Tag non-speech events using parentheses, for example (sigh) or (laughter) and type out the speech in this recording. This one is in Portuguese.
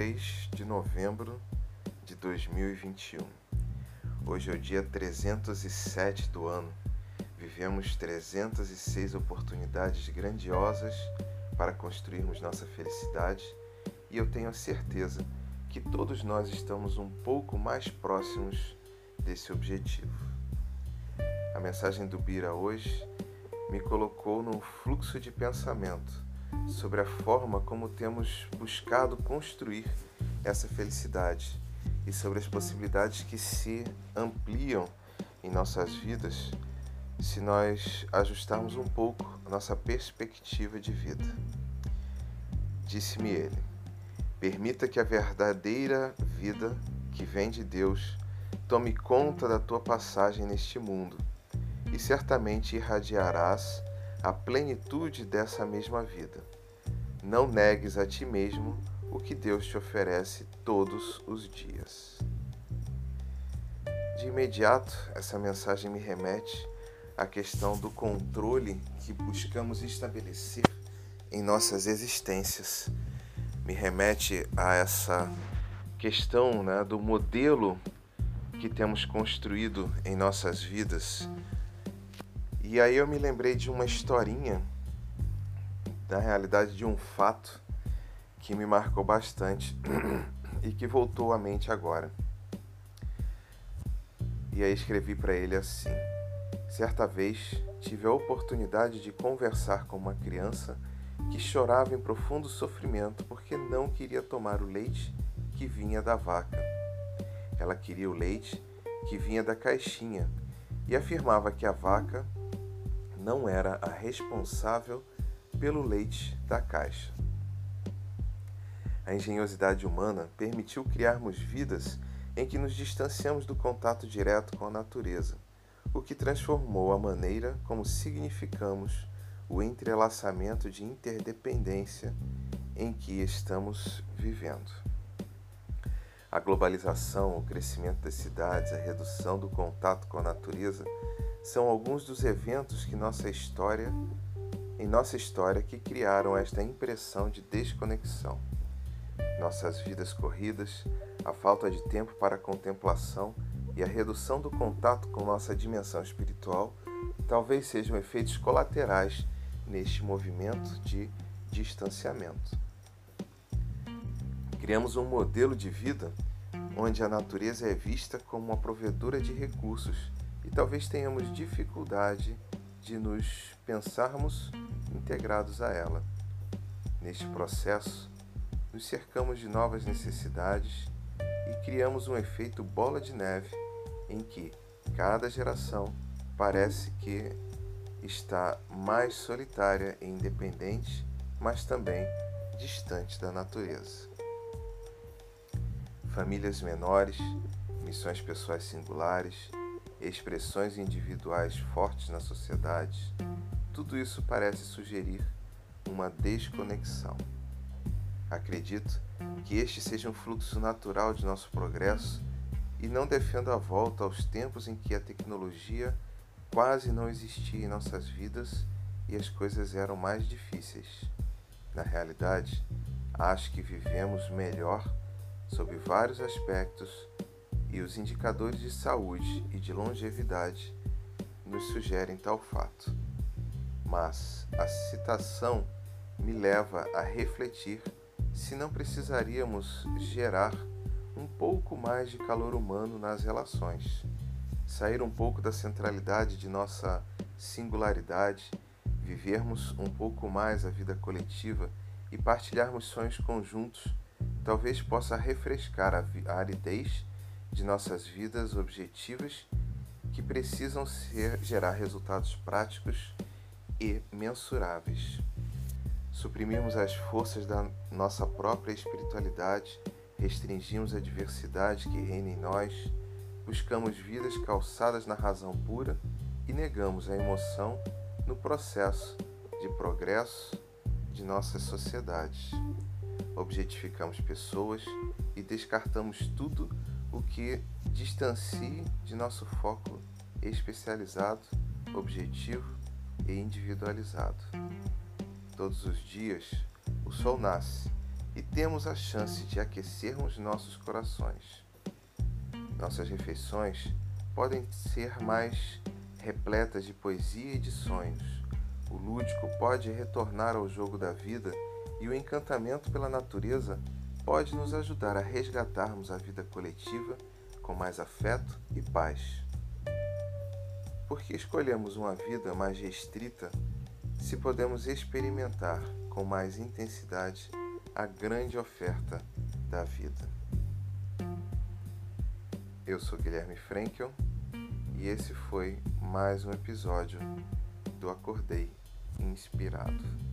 3 de novembro de 2021. Hoje é o dia 307 do ano. Vivemos 306 oportunidades grandiosas para construirmos nossa felicidade e eu tenho a certeza que todos nós estamos um pouco mais próximos desse objetivo. A mensagem do Bira hoje me colocou num fluxo de pensamento sobre a forma como temos buscado construir essa felicidade e sobre as possibilidades que se ampliam em nossas vidas se nós ajustarmos um pouco a nossa perspectiva de vida. Disse-me ele: permita que a verdadeira vida que vem de Deus tome conta da tua passagem neste mundo e certamente irradiarás a plenitude dessa mesma vida. Não negues a ti mesmo o que Deus te oferece todos os dias. De imediato, essa mensagem me remete à questão do controle que buscamos estabelecer em nossas existências. Me remete a essa questão né, do modelo que temos construído em nossas vidas e aí eu me lembrei de uma historinha, da realidade de um fato que me marcou bastante (clears throat) e que voltou à mente agora. E aí escrevi para ele assim: Certa vez tive a oportunidade de conversar com uma criança que chorava em profundo sofrimento porque não queria tomar o leite que vinha da vaca. Ela queria o leite que vinha da caixinha e afirmava que a vaca não era a responsável pelo leite da caixa. A engenhosidade humana permitiu criarmos vidas em que nos distanciamos do contato direto com a natureza, o que transformou a maneira como significamos o entrelaçamento de interdependência em que estamos vivendo. A globalização, o crescimento das cidades, a redução do contato com a natureza são alguns dos eventos que nossa história, em nossa história que criaram esta impressão de desconexão. Nossas vidas corridas, a falta de tempo para a contemplação e a redução do contato com nossa dimensão espiritual talvez sejam efeitos colaterais neste movimento de distanciamento. Criamos um modelo de vida onde a natureza é vista como uma provedora de recursos e talvez tenhamos dificuldade de nos pensarmos integrados a ela. Neste processo, nos cercamos de novas necessidades e criamos um efeito bola de neve em que cada geração parece que está mais solitária e independente, mas também distante da natureza. Famílias menores, missões pessoais singulares, expressões individuais fortes na sociedade, tudo isso parece sugerir uma desconexão. Acredito que este seja um fluxo natural de nosso progresso e não defendo a volta aos tempos em que a tecnologia quase não existia em nossas vidas e as coisas eram mais difíceis. Na realidade, acho que vivemos melhor sob vários aspectos e os indicadores de saúde e de longevidade nos sugerem tal fato. Mas a citação me leva a refletir se não precisaríamos gerar um pouco mais de calor humano nas relações, sair um pouco da centralidade de nossa singularidade, vivermos um pouco mais a vida coletiva e partilharmos sonhos conjuntos, talvez possa refrescar a aridez de nossas vidas objetivas que precisam ser, gerar resultados práticos e mensuráveis. Suprimimos as forças da nossa própria espiritualidade, restringimos a diversidade que reina em nós, buscamos vidas calçadas na razão pura e negamos a emoção no processo de progresso de nossas sociedades. Objetificamos pessoas e descartamos tudo o que distancie de nosso foco especializado, objetivo e individualizado. Todos os dias, o sol nasce e temos a chance de aquecermos nossos corações. Nossas refeições podem ser mais repletas de poesia e de sonhos. O lúdico pode retornar ao jogo da vida e o encantamento pela natureza pode nos ajudar a resgatarmos a vida coletiva com mais afeto e paz. Por que escolhemos uma vida mais restrita se podemos experimentar com mais intensidade a grande oferta da vida? Eu sou Guilherme Frankel e esse foi mais um episódio do Acordei Inspirado.